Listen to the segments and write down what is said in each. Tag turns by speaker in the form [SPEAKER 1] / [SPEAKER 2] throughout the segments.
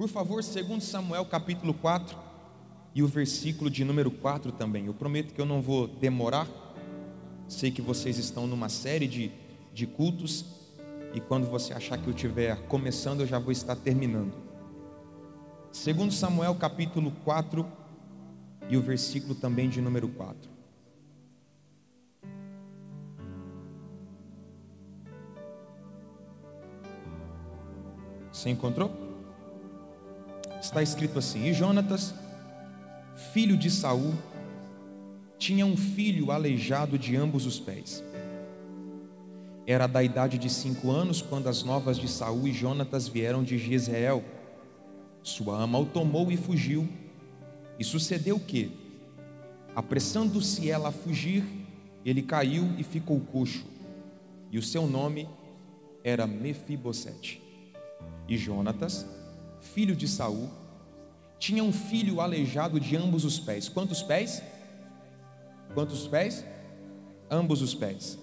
[SPEAKER 1] Por favor, segundo Samuel capítulo 4 e o versículo de número 4 também. Eu prometo que eu não vou demorar. Sei que vocês estão numa série de, de cultos e quando você achar que eu estiver começando, eu já vou estar terminando. Segundo Samuel capítulo 4 e o versículo também de número 4. Você encontrou? Está escrito assim: E Jonatas, filho de Saul, tinha um filho aleijado de ambos os pés. Era da idade de cinco anos quando as novas de Saul e Jonatas vieram de Jezreel. Sua ama o tomou e fugiu. E sucedeu que, apressando-se ela a fugir, ele caiu e ficou coxo. E o seu nome era Mefibosete. E Jonatas, filho de Saul, tinha um filho aleijado de ambos os pés. Quantos pés? Quantos pés? Ambos os pés.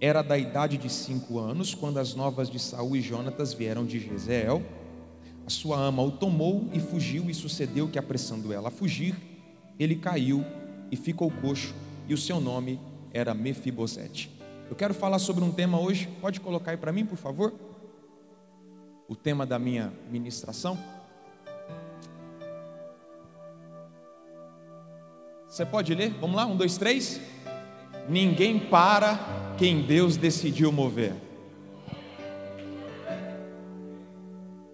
[SPEAKER 1] Era da idade de cinco anos quando as novas de Saul e Jonatas vieram de Jezeel. A sua ama o tomou e fugiu, e sucedeu que, apressando ela a fugir, ele caiu e ficou coxo, e o seu nome era Mefibosete. Eu quero falar sobre um tema hoje, pode colocar aí para mim, por favor? O tema da minha ministração? Você pode ler? Vamos lá, um, dois, três. Ninguém para quem Deus decidiu mover.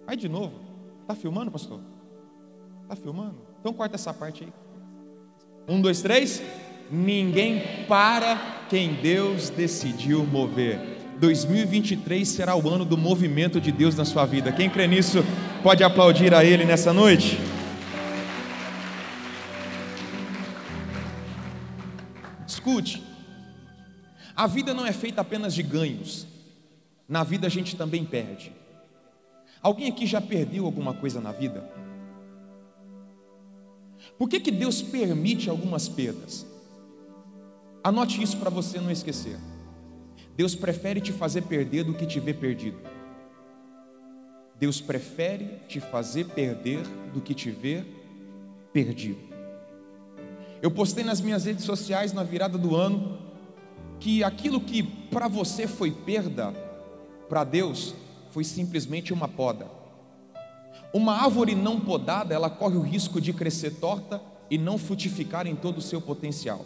[SPEAKER 1] Vai de novo. Está filmando, pastor? Está filmando? Então corta essa parte aí. Um, dois, três. Ninguém para quem Deus decidiu mover. 2023 será o ano do movimento de Deus na sua vida. Quem crê nisso pode aplaudir a Ele nessa noite. Escute, a vida não é feita apenas de ganhos, na vida a gente também perde. Alguém aqui já perdeu alguma coisa na vida? Por que, que Deus permite algumas perdas? Anote isso para você não esquecer. Deus prefere te fazer perder do que te ver perdido. Deus prefere te fazer perder do que te ver perdido. Eu postei nas minhas redes sociais na virada do ano que aquilo que para você foi perda, para Deus foi simplesmente uma poda. Uma árvore não podada, ela corre o risco de crescer torta e não frutificar em todo o seu potencial.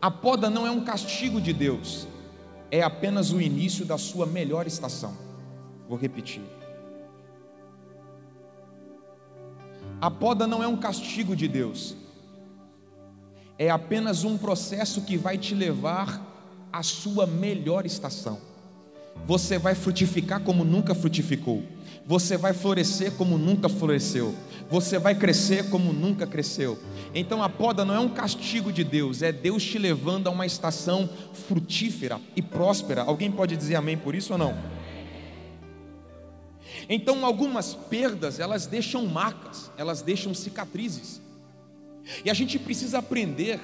[SPEAKER 1] A poda não é um castigo de Deus, é apenas o início da sua melhor estação. Vou repetir. A poda não é um castigo de Deus, é apenas um processo que vai te levar à sua melhor estação. Você vai frutificar como nunca frutificou, você vai florescer como nunca floresceu, você vai crescer como nunca cresceu. Então a poda não é um castigo de Deus, é Deus te levando a uma estação frutífera e próspera. Alguém pode dizer amém por isso ou não? Então algumas perdas, elas deixam marcas, elas deixam cicatrizes. E a gente precisa aprender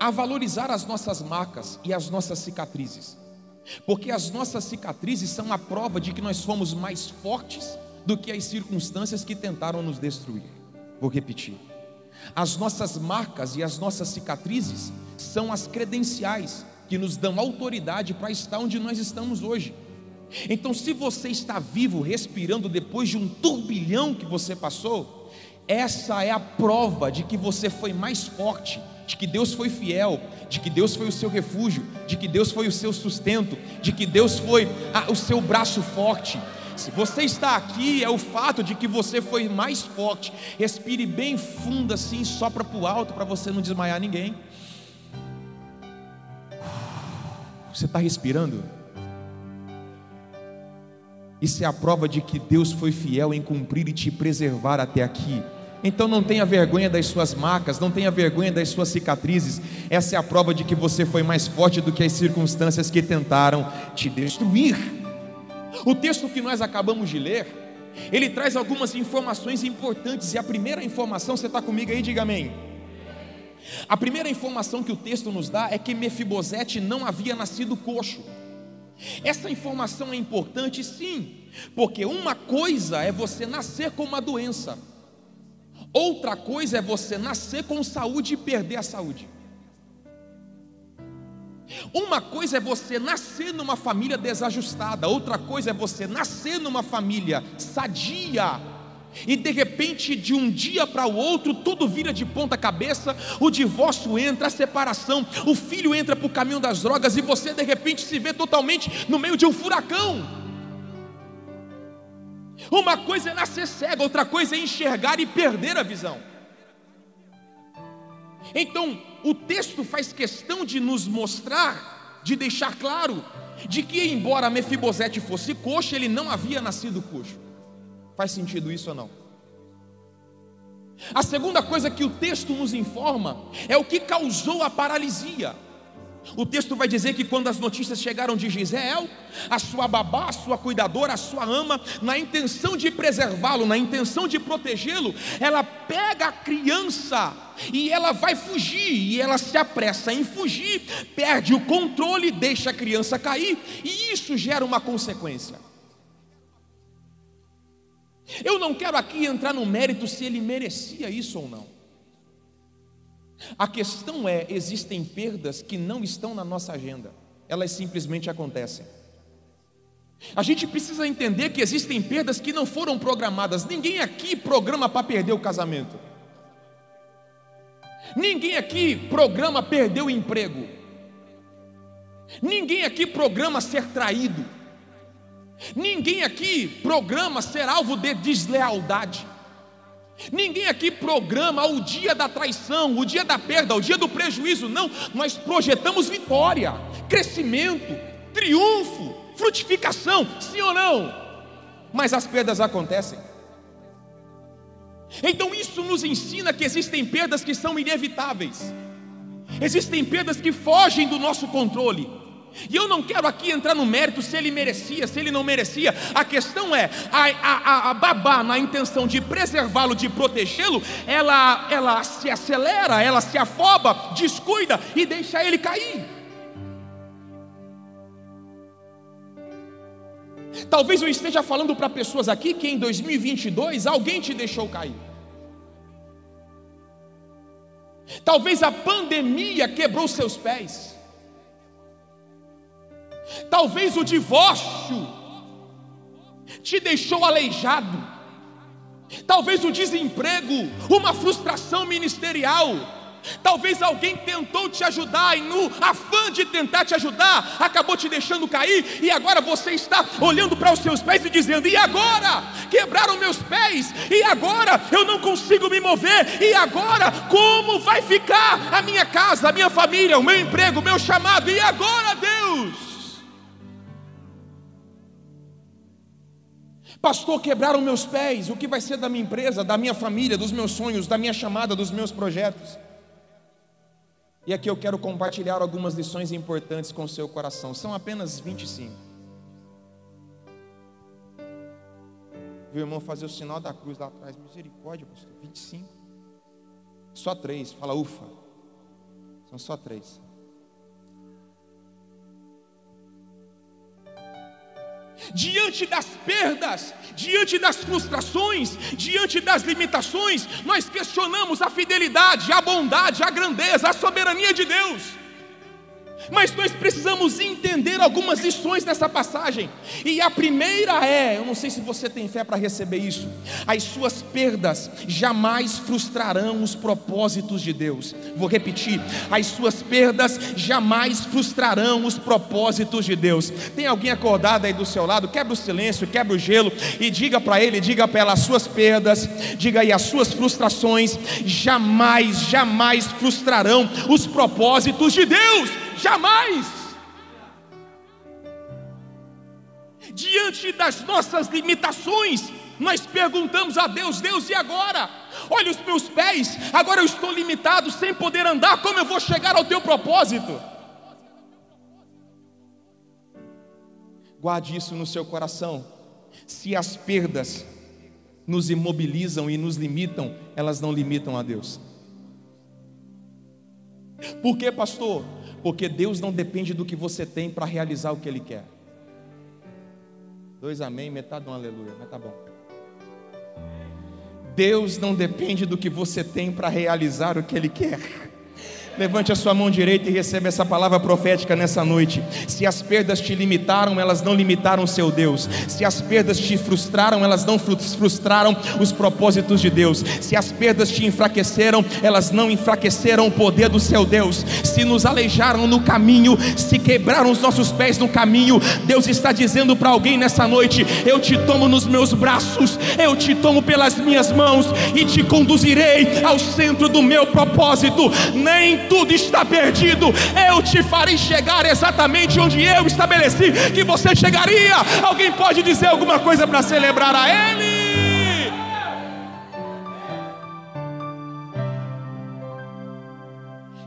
[SPEAKER 1] a valorizar as nossas marcas e as nossas cicatrizes. Porque as nossas cicatrizes são a prova de que nós fomos mais fortes do que as circunstâncias que tentaram nos destruir. Vou repetir. As nossas marcas e as nossas cicatrizes são as credenciais que nos dão autoridade para estar onde nós estamos hoje. Então, se você está vivo, respirando depois de um turbilhão que você passou, essa é a prova de que você foi mais forte, de que Deus foi fiel, de que Deus foi o seu refúgio, de que Deus foi o seu sustento, de que Deus foi a, o seu braço forte, se você está aqui, é o fato de que você foi mais forte. Respire bem fundo assim, sopra para o alto para você não desmaiar ninguém. Você está respirando? Isso é a prova de que Deus foi fiel em cumprir e te preservar até aqui. Então não tenha vergonha das suas marcas, não tenha vergonha das suas cicatrizes. Essa é a prova de que você foi mais forte do que as circunstâncias que tentaram te destruir. O texto que nós acabamos de ler, ele traz algumas informações importantes, e a primeira informação, você está comigo aí, diga amém. A primeira informação que o texto nos dá é que Mefibosete não havia nascido coxo. Essa informação é importante sim, porque uma coisa é você nascer com uma doença, outra coisa é você nascer com saúde e perder a saúde. Uma coisa é você nascer numa família desajustada, outra coisa é você nascer numa família sadia, e de repente, de um dia para o outro, tudo vira de ponta cabeça, o divórcio entra, a separação, o filho entra para o caminho das drogas e você de repente se vê totalmente no meio de um furacão. Uma coisa é nascer cego, outra coisa é enxergar e perder a visão. Então, o texto faz questão de nos mostrar, de deixar claro, de que embora Mefibosete fosse coxo, ele não havia nascido coxo. Faz sentido isso ou não? A segunda coisa que o texto nos informa é o que causou a paralisia. O texto vai dizer que quando as notícias chegaram de Giseel, a sua babá, a sua cuidadora, a sua ama, na intenção de preservá-lo, na intenção de protegê-lo, ela pega a criança e ela vai fugir, e ela se apressa em fugir, perde o controle, deixa a criança cair, e isso gera uma consequência. Eu não quero aqui entrar no mérito se ele merecia isso ou não. A questão é: existem perdas que não estão na nossa agenda, elas simplesmente acontecem. A gente precisa entender que existem perdas que não foram programadas. Ninguém aqui programa para perder o casamento. Ninguém aqui programa perder o emprego. Ninguém aqui programa ser traído. Ninguém aqui programa ser alvo de deslealdade. Ninguém aqui programa o dia da traição, o dia da perda, o dia do prejuízo. Não, nós projetamos vitória, crescimento, triunfo, frutificação, sim ou não? Mas as perdas acontecem. Então isso nos ensina que existem perdas que são inevitáveis. Existem perdas que fogem do nosso controle. E eu não quero aqui entrar no mérito se ele merecia, se ele não merecia. A questão é: a, a, a babá, na intenção de preservá-lo, de protegê-lo, ela, ela se acelera, ela se afoba, descuida e deixa ele cair. Talvez eu esteja falando para pessoas aqui que em 2022 alguém te deixou cair. Talvez a pandemia quebrou seus pés. Talvez o divórcio te deixou aleijado. Talvez o desemprego, uma frustração ministerial, Talvez alguém tentou te ajudar e no afã de tentar te ajudar, acabou te deixando cair e agora você está olhando para os seus pés e dizendo: "E agora? Quebraram meus pés e agora eu não consigo me mover e agora como vai ficar a minha casa, a minha família, o meu emprego, o meu chamado? E agora, Deus?" Pastor, quebraram meus pés. O que vai ser da minha empresa, da minha família, dos meus sonhos, da minha chamada, dos meus projetos? E aqui eu quero compartilhar algumas lições importantes com o seu coração. São apenas 25. Viu, irmão, fazer o sinal da cruz lá atrás. Misericórdia, pastor. 25. Só três. Fala, ufa. São só três. Diante das perdas, diante das frustrações, diante das limitações, nós questionamos a fidelidade, a bondade, a grandeza, a soberania de Deus. Mas nós precisamos entender algumas lições dessa passagem. E a primeira é: eu não sei se você tem fé para receber isso. As suas perdas jamais frustrarão os propósitos de Deus. Vou repetir: as suas perdas jamais frustrarão os propósitos de Deus. Tem alguém acordado aí do seu lado? Quebra o silêncio, quebra o gelo e diga para ele, diga para ela: as suas perdas, diga aí, as suas frustrações jamais, jamais frustrarão os propósitos de Deus. Jamais. Diante das nossas limitações, nós perguntamos a Deus: Deus, e agora? Olha os meus pés, agora eu estou limitado, sem poder andar, como eu vou chegar ao teu propósito? Guarde isso no seu coração. Se as perdas nos imobilizam e nos limitam, elas não limitam a Deus. Por que, pastor? porque Deus não depende do que você tem para realizar o que Ele quer. Dois amém, metade de um aleluia, mas tá bom. Deus não depende do que você tem para realizar o que Ele quer. Levante a sua mão direita e receba essa palavra profética nessa noite. Se as perdas te limitaram, elas não limitaram seu Deus. Se as perdas te frustraram, elas não frustraram os propósitos de Deus. Se as perdas te enfraqueceram, elas não enfraqueceram o poder do seu Deus. Se nos aleijaram no caminho, se quebraram os nossos pés no caminho, Deus está dizendo para alguém nessa noite: Eu te tomo nos meus braços, eu te tomo pelas minhas mãos e te conduzirei ao centro do meu propósito. Nem tudo está perdido, eu te farei chegar exatamente onde eu estabeleci que você chegaria. Alguém pode dizer alguma coisa para celebrar a Ele?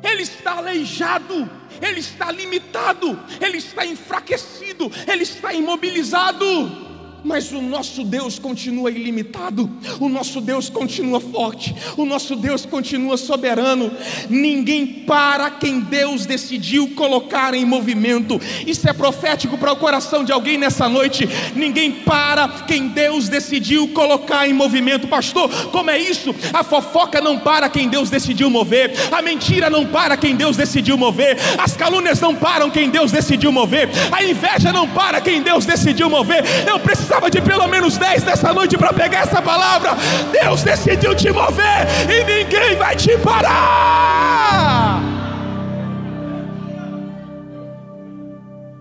[SPEAKER 1] Ele está aleijado, ele está limitado, ele está enfraquecido, ele está imobilizado. Mas o nosso Deus continua ilimitado, o nosso Deus continua forte, o nosso Deus continua soberano. Ninguém para quem Deus decidiu colocar em movimento. Isso é profético para o coração de alguém nessa noite. Ninguém para quem Deus decidiu colocar em movimento. Pastor, como é isso? A fofoca não para quem Deus decidiu mover, a mentira não para quem Deus decidiu mover, as calúnias não param quem Deus decidiu mover, a inveja não para quem Deus decidiu mover. Eu preciso precisava de pelo menos 10 nessa noite para pegar essa palavra. Deus decidiu te mover e ninguém vai te parar.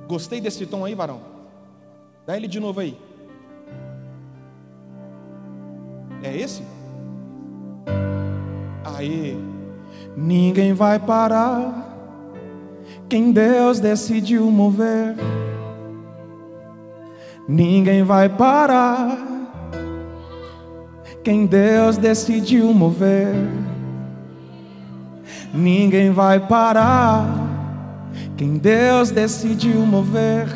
[SPEAKER 1] Gostei desse tom aí, varão. Dá ele de novo aí. É esse? Aí, ninguém vai parar. Quem Deus decidiu mover. Ninguém vai parar quem Deus decidiu mover. Ninguém vai parar quem Deus decidiu mover.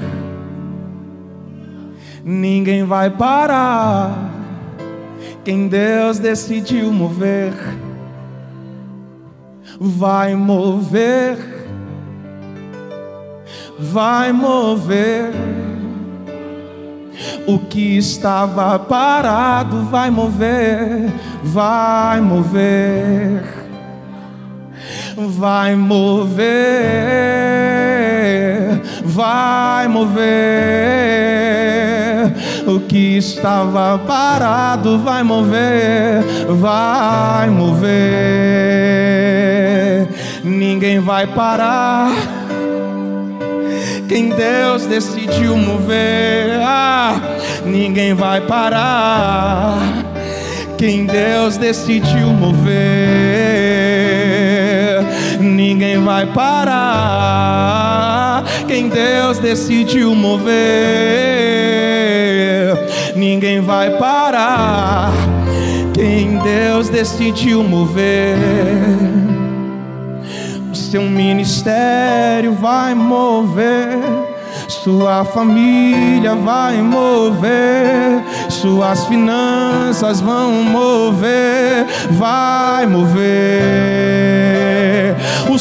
[SPEAKER 1] Ninguém vai parar quem Deus decidiu mover. Vai mover, vai mover o que estava parado vai mover, vai mover, vai mover, vai mover. O que estava parado vai mover, vai mover. Ninguém vai parar quem Deus decidiu mover, ah, ninguém vai parar. Quem Deus decidiu mover, ninguém vai parar. Quem Deus decidiu mover, ninguém vai parar. Quem Deus decidiu mover seu ministério vai mover, sua família vai mover, suas finanças vão mover, vai mover. O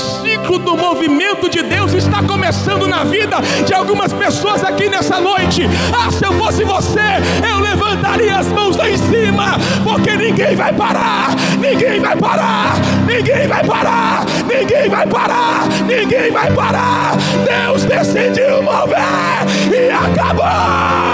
[SPEAKER 1] ciclo do movimento de Deus está começando na vida de algumas pessoas aqui nessa noite. Ah, se eu fosse você, eu levantaria as mãos lá em cima, porque ninguém vai parar, ninguém vai parar, ninguém vai parar, ninguém vai parar, ninguém vai parar. Deus decidiu mover e acabou.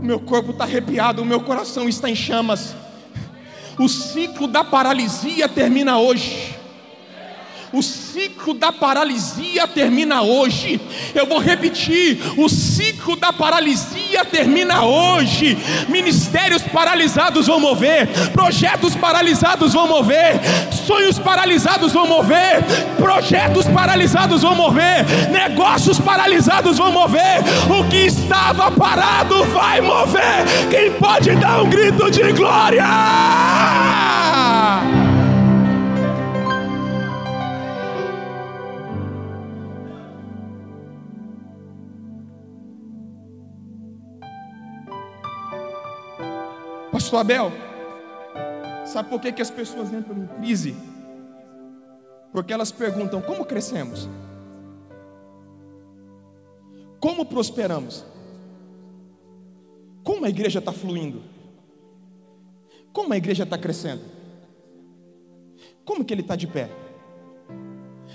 [SPEAKER 1] Meu corpo está arrepiado, o meu coração está em chamas. O ciclo da paralisia termina hoje. O ciclo da paralisia termina hoje. Eu vou repetir: o ciclo da paralisia termina hoje. Ministérios paralisados vão mover, projetos paralisados vão mover, sonhos paralisados vão mover, projetos paralisados vão mover, negócios paralisados vão mover. O que estava parado vai mover. Quem pode dar um grito de glória? Pastor Abel, Sabe por que, que as pessoas entram em crise? Porque elas perguntam: como crescemos? Como prosperamos? Como a igreja está fluindo? Como a igreja está crescendo? Como que ele está de pé?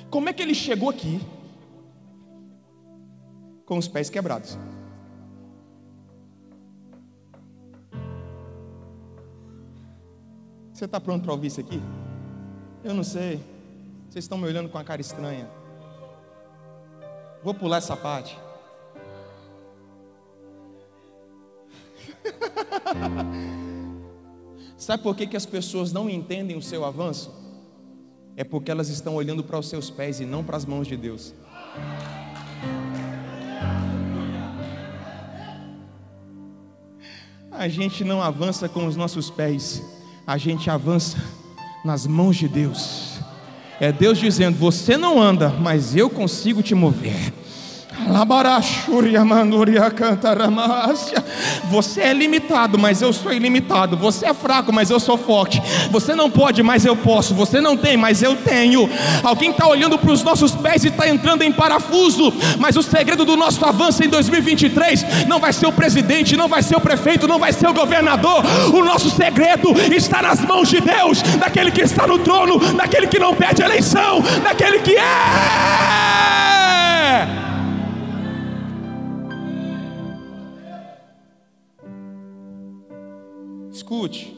[SPEAKER 1] Como é que ele chegou aqui com os pés quebrados? Você está pronto para ouvir isso aqui? Eu não sei. Vocês estão me olhando com a cara estranha. Vou pular essa parte. Sabe por que, que as pessoas não entendem o seu avanço? É porque elas estão olhando para os seus pés e não para as mãos de Deus. A gente não avança com os nossos pés a gente avança nas mãos de Deus. É Deus dizendo: Você não anda, mas eu consigo te mover. Você é limitado, mas eu sou ilimitado. Você é fraco, mas eu sou forte. Você não pode, mas eu posso. Você não tem, mas eu tenho. Alguém está olhando para os nossos pés e está entrando em parafuso. Mas o segredo do nosso avanço em 2023 não vai ser o presidente, não vai ser o prefeito, não vai ser o governador. O nosso segredo está nas mãos de Deus, daquele que está no trono, daquele que não pede eleição, daquele que é. Escute.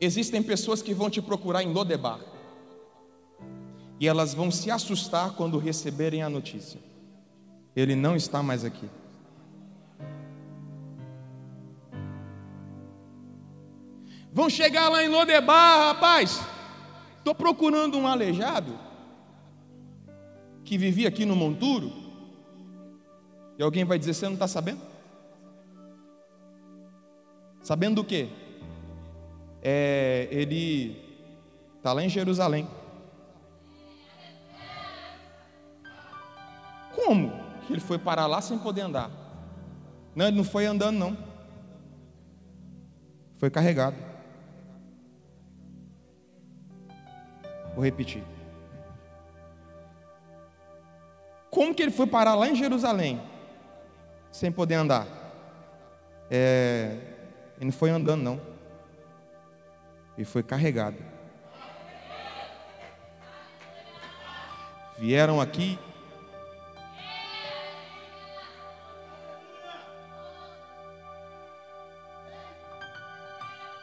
[SPEAKER 1] Existem pessoas que vão te procurar em Lodebar. E elas vão se assustar quando receberem a notícia. Ele não está mais aqui. Vão chegar lá em Lodebar, rapaz. Estou procurando um aleijado que vivia aqui no monturo. E alguém vai dizer: Você não está sabendo? Sabendo do que? É, ele está lá em Jerusalém. Como que ele foi parar lá sem poder andar? Não, ele não foi andando, não. Foi carregado. Vou repetir. Como que ele foi parar lá em Jerusalém sem poder andar? É, ele não foi andando, não. Ele foi carregado. Vieram aqui.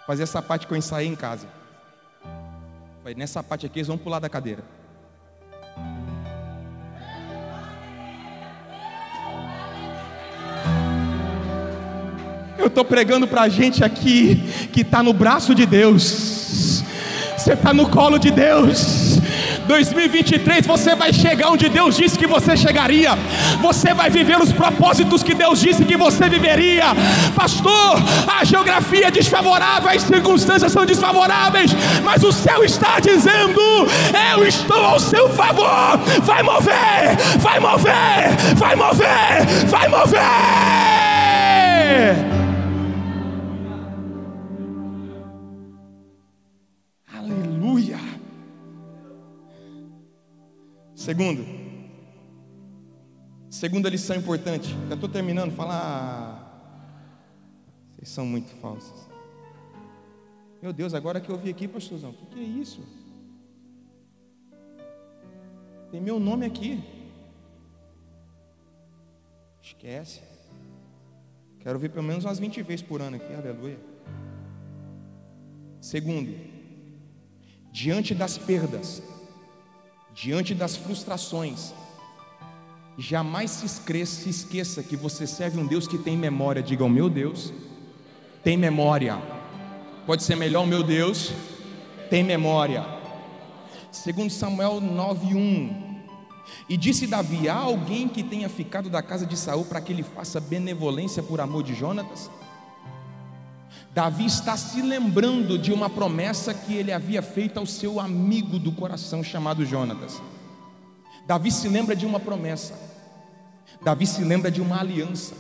[SPEAKER 1] Fazer essa parte que eu ensaiei em casa. Nessa parte aqui eles vão pular da cadeira. Eu estou pregando para a gente aqui que está no braço de Deus, você está no colo de Deus. 2023 você vai chegar onde Deus disse que você chegaria, você vai viver os propósitos que Deus disse que você viveria, pastor. A geografia é desfavorável, as circunstâncias são desfavoráveis, mas o céu está dizendo: Eu estou ao seu favor. Vai mover, vai mover, vai mover, vai mover. Segundo, segunda lição importante, já estou terminando, falar. Ah, vocês são muito falsos. Meu Deus, agora que eu vi aqui, pastorzão, o que, que é isso? Tem meu nome aqui. Esquece. Quero ver pelo menos umas 20 vezes por ano aqui, aleluia. Segundo, diante das perdas, diante das frustrações, jamais se esqueça, se esqueça que você serve um Deus que tem memória. Diga, o meu Deus tem memória. Pode ser melhor, o meu Deus tem memória. Segundo Samuel 9:1. E disse Davi: há alguém que tenha ficado da casa de Saul para que ele faça benevolência por amor de Jonatas? Davi está se lembrando de uma promessa que ele havia feito ao seu amigo do coração chamado Jonatas. Davi se lembra de uma promessa. Davi se lembra de uma aliança.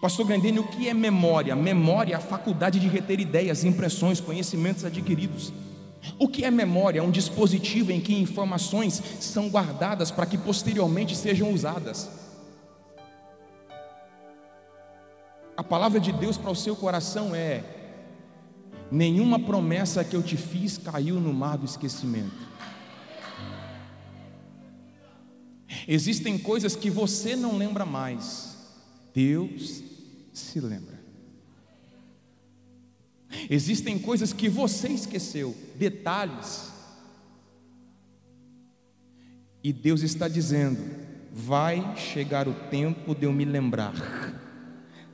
[SPEAKER 1] Pastor Grandene, o que é memória? Memória é a faculdade de reter ideias, impressões, conhecimentos adquiridos. O que é memória? É um dispositivo em que informações são guardadas para que posteriormente sejam usadas. A palavra de Deus para o seu coração é: nenhuma promessa que eu te fiz caiu no mar do esquecimento. Existem coisas que você não lembra mais, Deus se lembra. Existem coisas que você esqueceu, detalhes. E Deus está dizendo: vai chegar o tempo de eu me lembrar.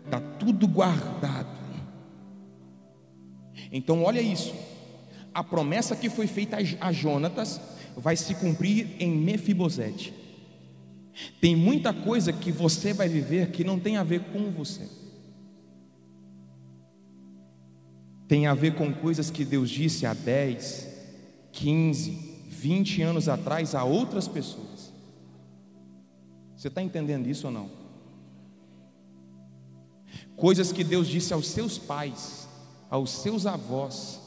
[SPEAKER 1] Está tudo guardado. Então, olha isso. A promessa que foi feita a Jonatas vai se cumprir em Mefibosete. Tem muita coisa que você vai viver que não tem a ver com você. Tem a ver com coisas que Deus disse há 10, 15, 20 anos atrás a outras pessoas. Você está entendendo isso ou não? Coisas que Deus disse aos seus pais, aos seus avós,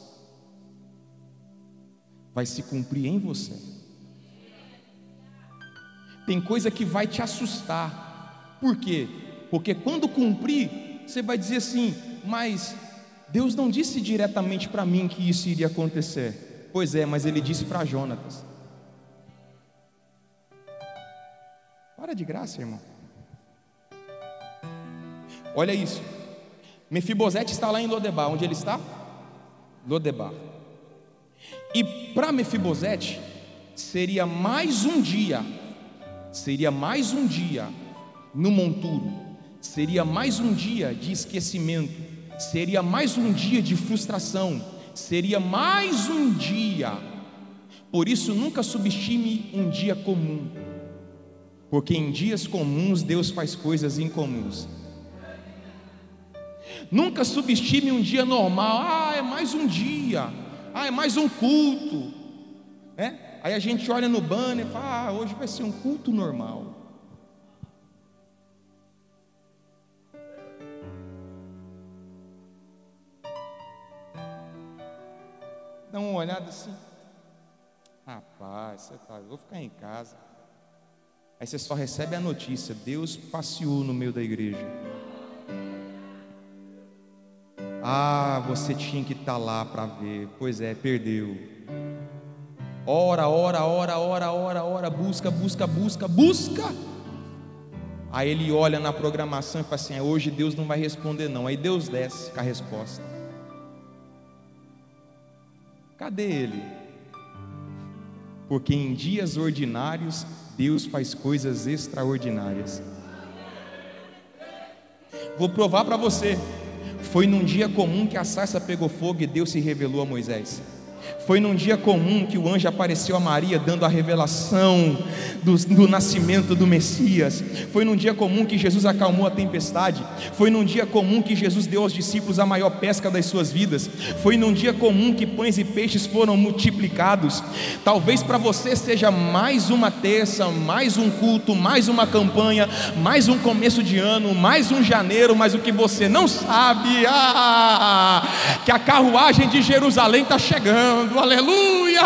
[SPEAKER 1] vai se cumprir em você. Tem coisa que vai te assustar. Por quê? Porque quando cumprir, você vai dizer assim: Mas Deus não disse diretamente para mim que isso iria acontecer. Pois é, mas Ele disse para Jonatas. Para de graça, irmão. Olha isso. Mefibosete está lá em Lodebar. Onde ele está? Lodebar. E para Mefibosete seria mais um dia seria mais um dia no monturo, seria mais um dia de esquecimento, seria mais um dia de frustração, seria mais um dia. Por isso, nunca subestime um dia comum, porque em dias comuns Deus faz coisas incomuns. Nunca subestime um dia normal, ah, é mais um dia, ah, é mais um culto, é? Aí a gente olha no banner e fala: ah, hoje vai ser um culto normal. Dá uma olhada assim. Rapaz, você tá, eu vou ficar em casa. Aí você só recebe a notícia: Deus passeou no meio da igreja. Ah, você tinha que estar tá lá para ver. Pois é, perdeu. Ora, ora, ora, ora, ora, ora, busca, busca, busca, busca. Aí ele olha na programação e fala assim: é, hoje Deus não vai responder, não. Aí Deus desce com a resposta. Cadê ele? Porque em dias ordinários, Deus faz coisas extraordinárias. Vou provar para você. Foi num dia comum que a sarça pegou fogo e Deus se revelou a Moisés. Foi num dia comum que o anjo apareceu a Maria, dando a revelação do, do, nascimento do Messias. Foi num dia comum que Jesus acalmou a tempestade. Foi num dia comum que Jesus deu aos discípulos a maior pesca das suas vidas. Foi num dia comum que pães e peixes foram multiplicados. Talvez para você seja mais uma terça, mais um culto, mais uma campanha, mais um começo de ano, mais um janeiro, mas o que você não sabe, ah, que a carruagem de Jerusalém está chegando aleluia.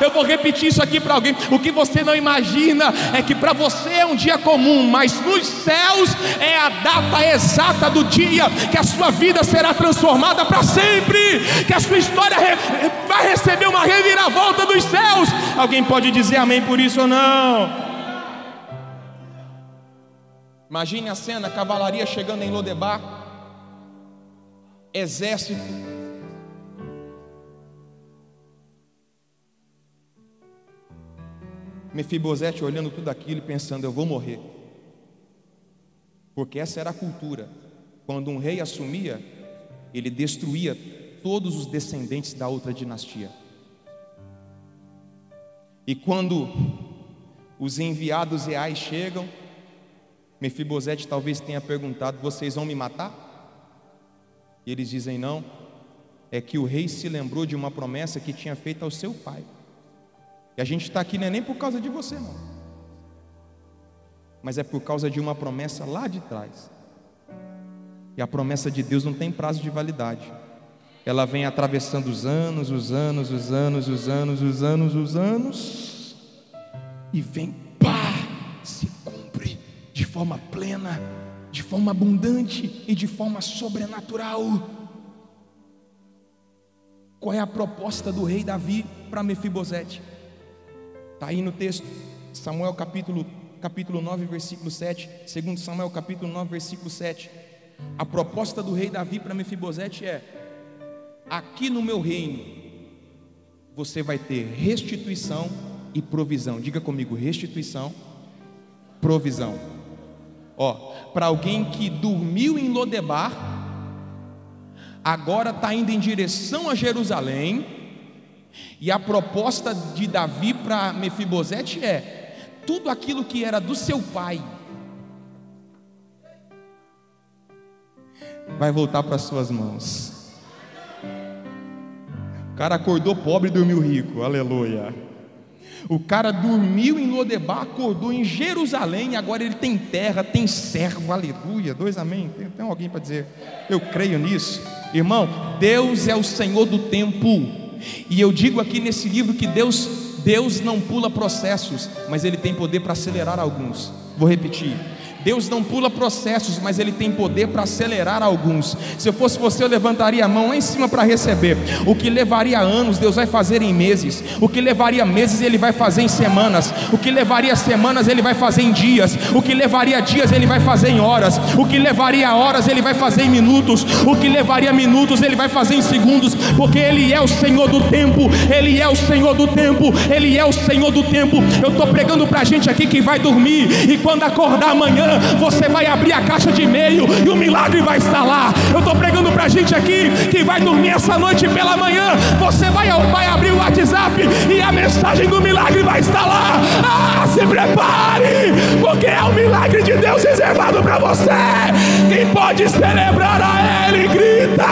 [SPEAKER 1] Eu vou repetir isso aqui para alguém. O que você não imagina é que para você é um dia comum, mas nos céus é a data exata do dia que a sua vida será transformada para sempre, que a sua história vai receber uma reviravolta dos céus. Alguém pode dizer amém por isso ou não? Imagine a cena: cavalaria chegando em Lodebar, exército Mefibosete olhando tudo aquilo e pensando: eu vou morrer. Porque essa era a cultura. Quando um rei assumia, ele destruía todos os descendentes da outra dinastia. E quando os enviados reais chegam, Mefibosete talvez tenha perguntado: Vocês vão me matar? E eles dizem: Não, é que o rei se lembrou de uma promessa que tinha feito ao seu pai. E a gente está aqui não é nem por causa de você, não. Mas é por causa de uma promessa lá de trás. E a promessa de Deus não tem prazo de validade. Ela vem atravessando os anos, os anos, os anos, os anos, os anos, os anos, e vem, pá, se cumpre de forma plena, de forma abundante e de forma sobrenatural. Qual é a proposta do rei Davi para Mefibosete? Está aí no texto, Samuel capítulo, capítulo 9, versículo 7, segundo Samuel capítulo 9, versículo 7. A proposta do rei Davi para Mefibosete é: aqui no meu reino você vai ter restituição e provisão. Diga comigo, restituição, provisão. Ó, para alguém que dormiu em Lodebar, agora está indo em direção a Jerusalém, e a proposta de Davi para Mefibosete é: tudo aquilo que era do seu pai vai voltar para suas mãos. O cara acordou pobre e dormiu rico, aleluia. O cara dormiu em Lodebar, acordou em Jerusalém, agora ele tem terra, tem servo, aleluia. Dois amém. Tem, tem alguém para dizer, eu creio nisso. Irmão, Deus é o Senhor do tempo. E eu digo aqui nesse livro que Deus, Deus não pula processos, mas Ele tem poder para acelerar alguns. Vou repetir. Deus não pula processos, mas Ele tem poder para acelerar alguns. Se eu fosse você, eu levantaria a mão lá em cima para receber. O que levaria anos, Deus vai fazer em meses. O que levaria meses, Ele vai fazer em semanas. O que levaria semanas, Ele vai fazer em dias. O que levaria dias, Ele vai fazer em horas. O que levaria horas, Ele vai fazer em minutos. O que levaria minutos, Ele vai fazer em segundos. Porque Ele é o Senhor do tempo. Ele é o Senhor do tempo. Ele é o Senhor do tempo. Eu estou pregando para a gente aqui que vai dormir. E quando acordar amanhã, você vai abrir a caixa de e-mail e o milagre vai estar lá. Eu estou pregando para gente aqui que vai dormir essa noite pela manhã. Você vai, vai abrir o WhatsApp e a mensagem do milagre vai estar lá. Ah, se prepare, porque é o milagre de Deus reservado para você. Quem pode celebrar a Ele, grita.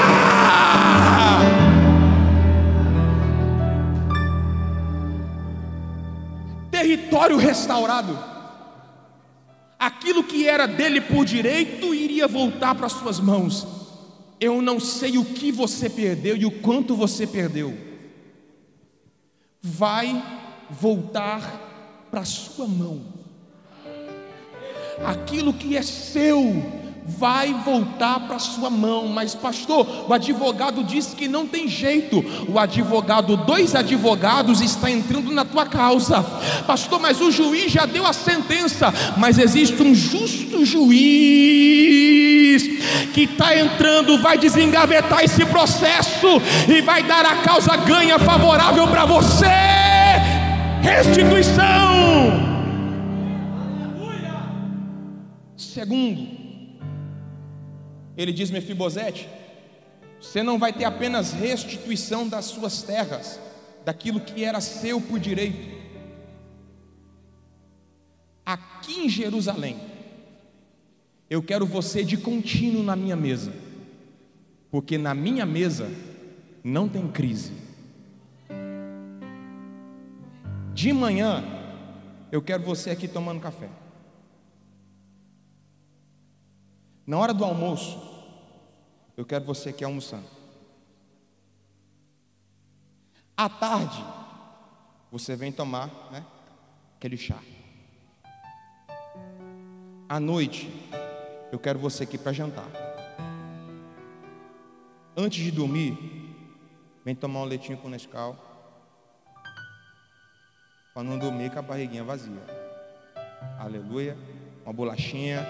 [SPEAKER 1] Território restaurado aquilo que era dele por direito iria voltar para suas mãos. Eu não sei o que você perdeu e o quanto você perdeu. Vai voltar para sua mão. Aquilo que é seu vai voltar para sua mão. Mas, pastor, o advogado disse que não tem jeito. O advogado, dois advogados, está entrando na tua causa, pastor. Mas o juiz já deu a sentença. Mas existe um justo juiz que está entrando, vai desengavetar esse processo e vai dar a causa ganha favorável para você. Restituição. Segundo, ele diz: Mefibosete, você não vai ter apenas restituição das suas terras, daquilo que era seu por direito. Aqui em Jerusalém, eu quero você de contínuo na minha mesa, porque na minha mesa não tem crise. De manhã, eu quero você aqui tomando café. Na hora do almoço, eu quero você aqui almoçando. À tarde, você vem tomar né, aquele chá. À noite, eu quero você aqui para jantar. Antes de dormir, vem tomar um leitinho com Nescau. Para não dormir com a barriguinha vazia. Aleluia. Uma bolachinha,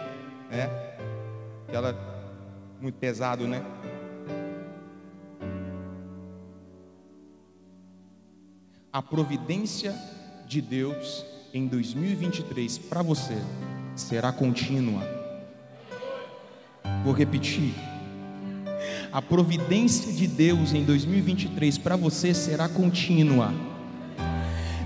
[SPEAKER 1] né? Aquela muito pesado, né? A providência de Deus em 2023 para você será contínua. Vou repetir. A providência de Deus em 2023 para você será contínua.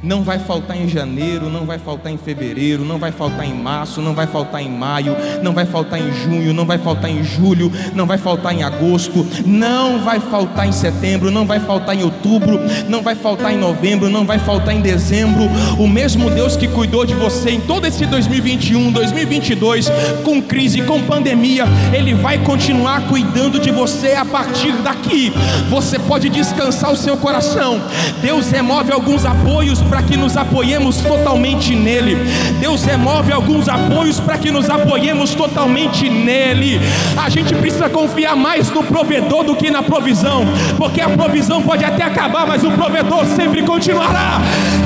[SPEAKER 1] Não vai faltar em janeiro, não vai faltar em fevereiro, não vai faltar em março, não vai faltar em maio, não vai faltar em junho, não vai faltar em julho, não vai faltar em agosto, não vai faltar em setembro, não vai faltar em outubro, não vai faltar em novembro, não vai faltar em dezembro. O mesmo Deus que cuidou de você em todo esse 2021, 2022, com crise, com pandemia, Ele vai continuar cuidando de você a partir daqui. Você pode descansar o seu coração. Deus remove alguns apoios para que nos apoiemos totalmente nele. Deus remove alguns apoios para que nos apoiemos totalmente nele. A gente precisa confiar mais no provedor do que na provisão, porque a provisão pode até acabar, mas o provedor sempre continuará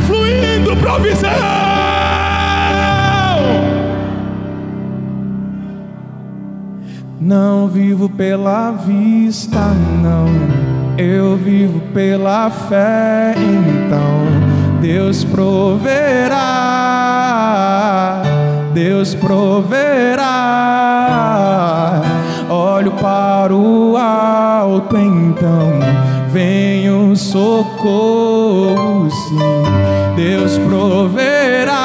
[SPEAKER 1] fluindo provisão.
[SPEAKER 2] Não vivo pela vista, não. Eu vivo pela fé, então Deus proverá, Deus proverá. Olho para o alto, então vem o socorro, sim. Deus proverá,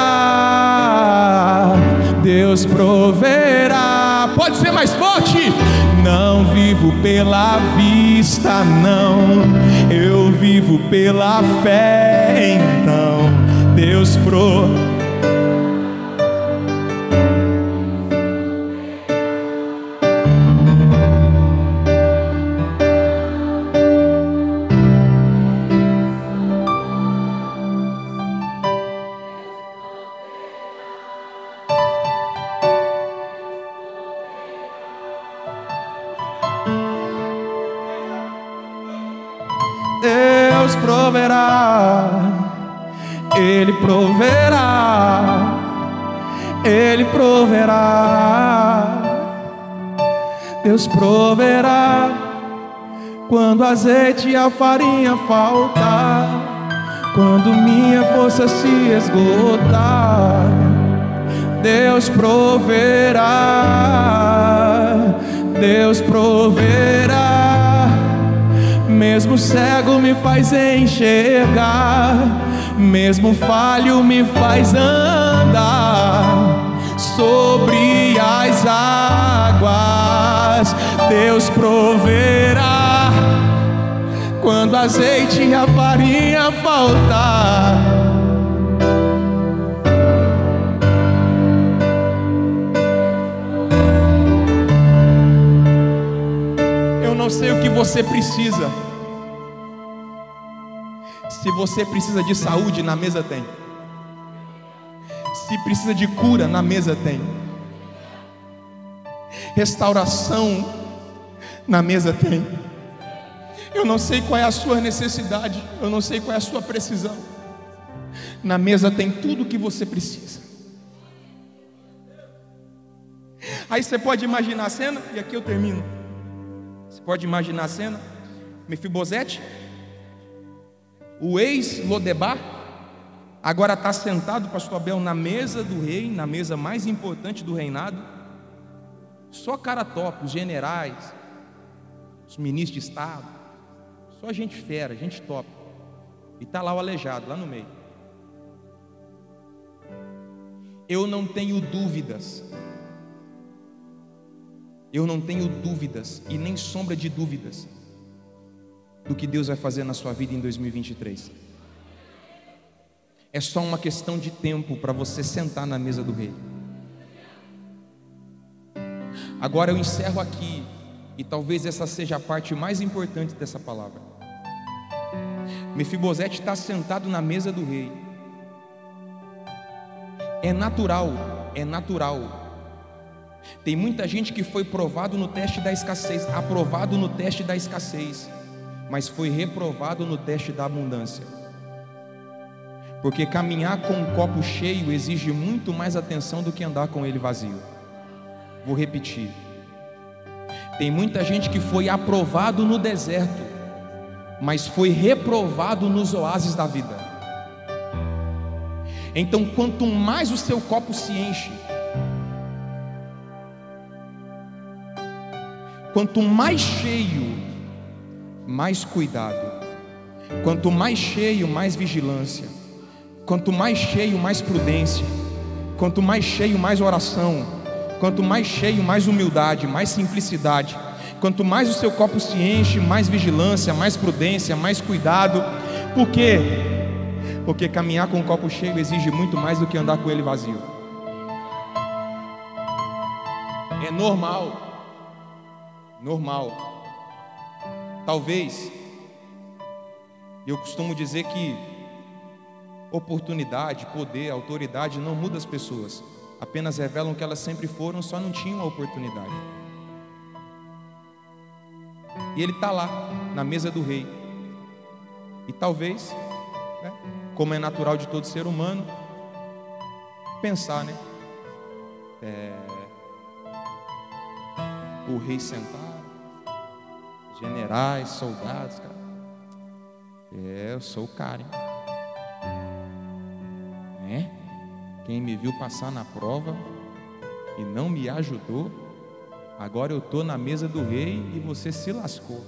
[SPEAKER 2] Deus proverá.
[SPEAKER 1] Pode ser mais forte.
[SPEAKER 2] Não vivo pela vista, não, eu vivo pela fé. Então, Deus pro Deus proverá quando azeite e a farinha faltar, quando minha força se esgotar. Deus proverá, Deus proverá. Mesmo cego me faz enxergar, mesmo falho me faz andar sobre as águas. Deus proverá quando azeite e a farinha faltar.
[SPEAKER 1] Eu não sei o que você precisa. Se você precisa de saúde, na mesa tem. Se precisa de cura, na mesa tem. Restauração, na mesa tem. Eu não sei qual é a sua necessidade, eu não sei qual é a sua precisão. Na mesa tem tudo o que você precisa. Aí você pode imaginar a cena, e aqui eu termino. Você pode imaginar a cena? Mefibosete, o ex-Lodebar, agora está sentado, pastor Abel, na mesa do rei, na mesa mais importante do reinado, só cara top, os generais, os ministros de Estado, só gente fera, gente top, e está lá o aleijado, lá no meio. Eu não tenho dúvidas, eu não tenho dúvidas e nem sombra de dúvidas do que Deus vai fazer na sua vida em 2023. É só uma questão de tempo para você sentar na mesa do rei. Agora eu encerro aqui, e talvez essa seja a parte mais importante dessa palavra. Mefibosete está sentado na mesa do rei. É natural, é natural. Tem muita gente que foi provado no teste da escassez, aprovado no teste da escassez, mas foi reprovado no teste da abundância. Porque caminhar com um copo cheio exige muito mais atenção do que andar com ele vazio. Vou repetir. Tem muita gente que foi aprovado no deserto, mas foi reprovado nos oásis da vida. Então, quanto mais o seu copo se enche, quanto mais cheio, mais cuidado. Quanto mais cheio, mais vigilância. Quanto mais cheio, mais prudência. Quanto mais cheio, mais oração. Quanto mais cheio, mais humildade, mais simplicidade. Quanto mais o seu copo se enche, mais vigilância, mais prudência, mais cuidado. Por quê? Porque caminhar com o copo cheio exige muito mais do que andar com ele vazio. É normal. Normal. Talvez. Eu costumo dizer que oportunidade, poder, autoridade não muda as pessoas. Apenas revelam que elas sempre foram, só não tinham a oportunidade. E ele está lá, na mesa do rei. E talvez, né, como é natural de todo ser humano, pensar, né? É, o rei sentado, generais, soldados, cara. É, eu sou o cara, hein? Quem me viu passar na prova e não me ajudou, agora eu estou na mesa do rei e você se lascou.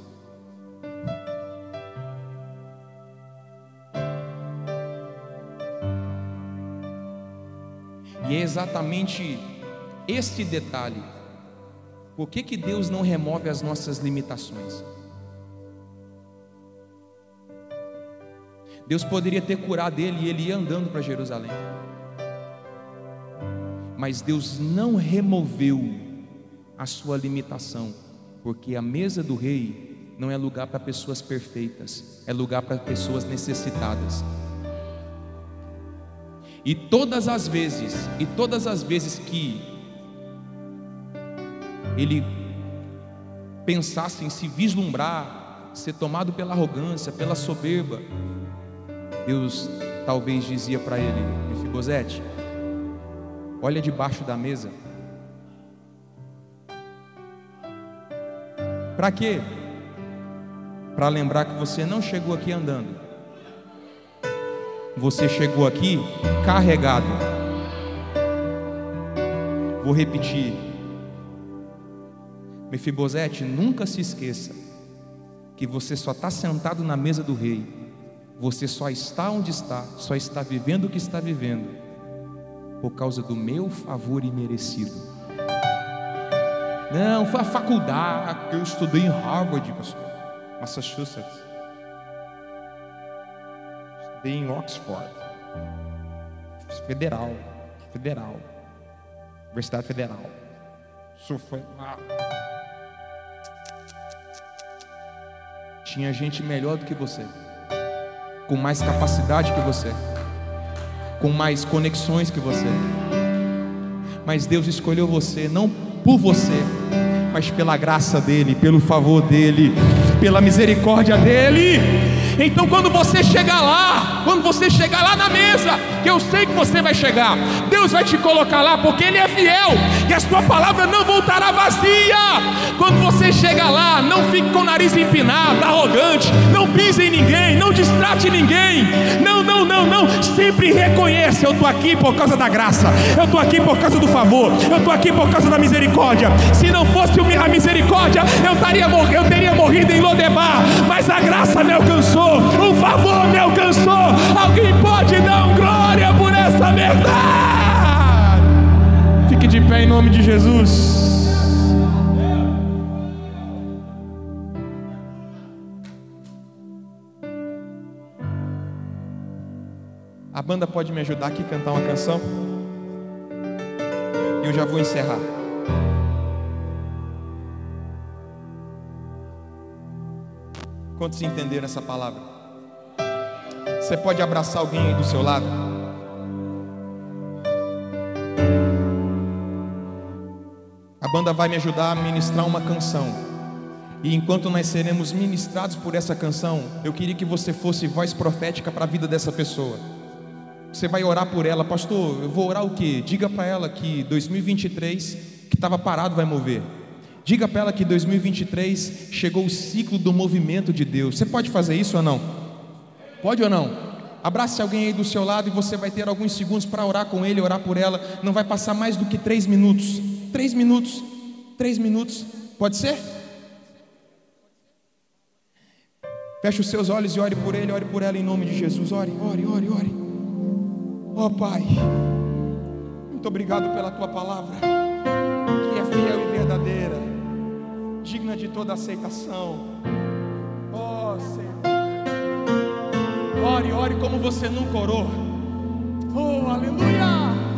[SPEAKER 1] E é exatamente este detalhe. Por que, que Deus não remove as nossas limitações? Deus poderia ter curado ele e ele ia andando para Jerusalém. Mas Deus não removeu a sua limitação, porque a mesa do rei não é lugar para pessoas perfeitas, é lugar para pessoas necessitadas. E todas as vezes, e todas as vezes que ele pensasse em se vislumbrar, ser tomado pela arrogância, pela soberba, Deus talvez dizia para ele: Mefibosete, olha debaixo da mesa. Para quê? Para lembrar que você não chegou aqui andando. Você chegou aqui carregado. Vou repetir. Mefibosete, nunca se esqueça que você só está sentado na mesa do rei. Você só está onde está, só está vivendo o que está vivendo, por causa do meu favor imerecido. Não, foi a faculdade que eu estudei em Harvard, pastor, Massachusetts em Oxford. Federal. Federal. Universidade Federal. Isso foi lá. Tinha gente melhor do que você. Com mais capacidade que você. Com mais conexões que você. Mas Deus escolheu você não por você, mas pela graça dele, pelo favor dele, pela misericórdia dele. Então, quando você chegar lá, quando você chegar lá na mesa, que eu sei que você vai chegar, Deus vai te colocar lá, porque Ele é fiel, e a Sua palavra não voltará vazia. Quando você chegar lá, não fique com o nariz empinado, arrogante, não pise em ninguém, não distrate ninguém, não, não, não, não, sempre reconheça: eu estou aqui por causa da graça, eu estou aqui por causa do favor, eu estou aqui por causa da misericórdia. Se não fosse a misericórdia, eu, estaria, eu teria morrido em Lodebar, mas a graça me alcançou o favor me alcançou. Alguém pode dar um glória por essa verdade? Fique de pé em nome de Jesus. A banda pode me ajudar aqui a cantar uma canção? Eu já vou encerrar. Quantos entenderam essa palavra? Você pode abraçar alguém aí do seu lado? A banda vai me ajudar a ministrar uma canção. E enquanto nós seremos ministrados por essa canção, eu queria que você fosse voz profética para a vida dessa pessoa. Você vai orar por ela, pastor. Eu vou orar o quê? Diga para ela que 2023 que estava parado vai mover. Diga para ela que 2023 chegou o ciclo do movimento de Deus. Você pode fazer isso ou não? Pode ou não? Abrace alguém aí do seu lado e você vai ter alguns segundos para orar com ele, orar por ela. Não vai passar mais do que três minutos. Três minutos. Três minutos. Pode ser? Feche os seus olhos e ore por ele, ore por ela em nome de Jesus. Ore, ore, ore, ore.
[SPEAKER 2] Ó oh, Pai, muito obrigado pela tua palavra, que é fiel e verdadeira, digna de toda aceitação. Oh, Senhor, ore, ore como você nunca orou. Oh, aleluia!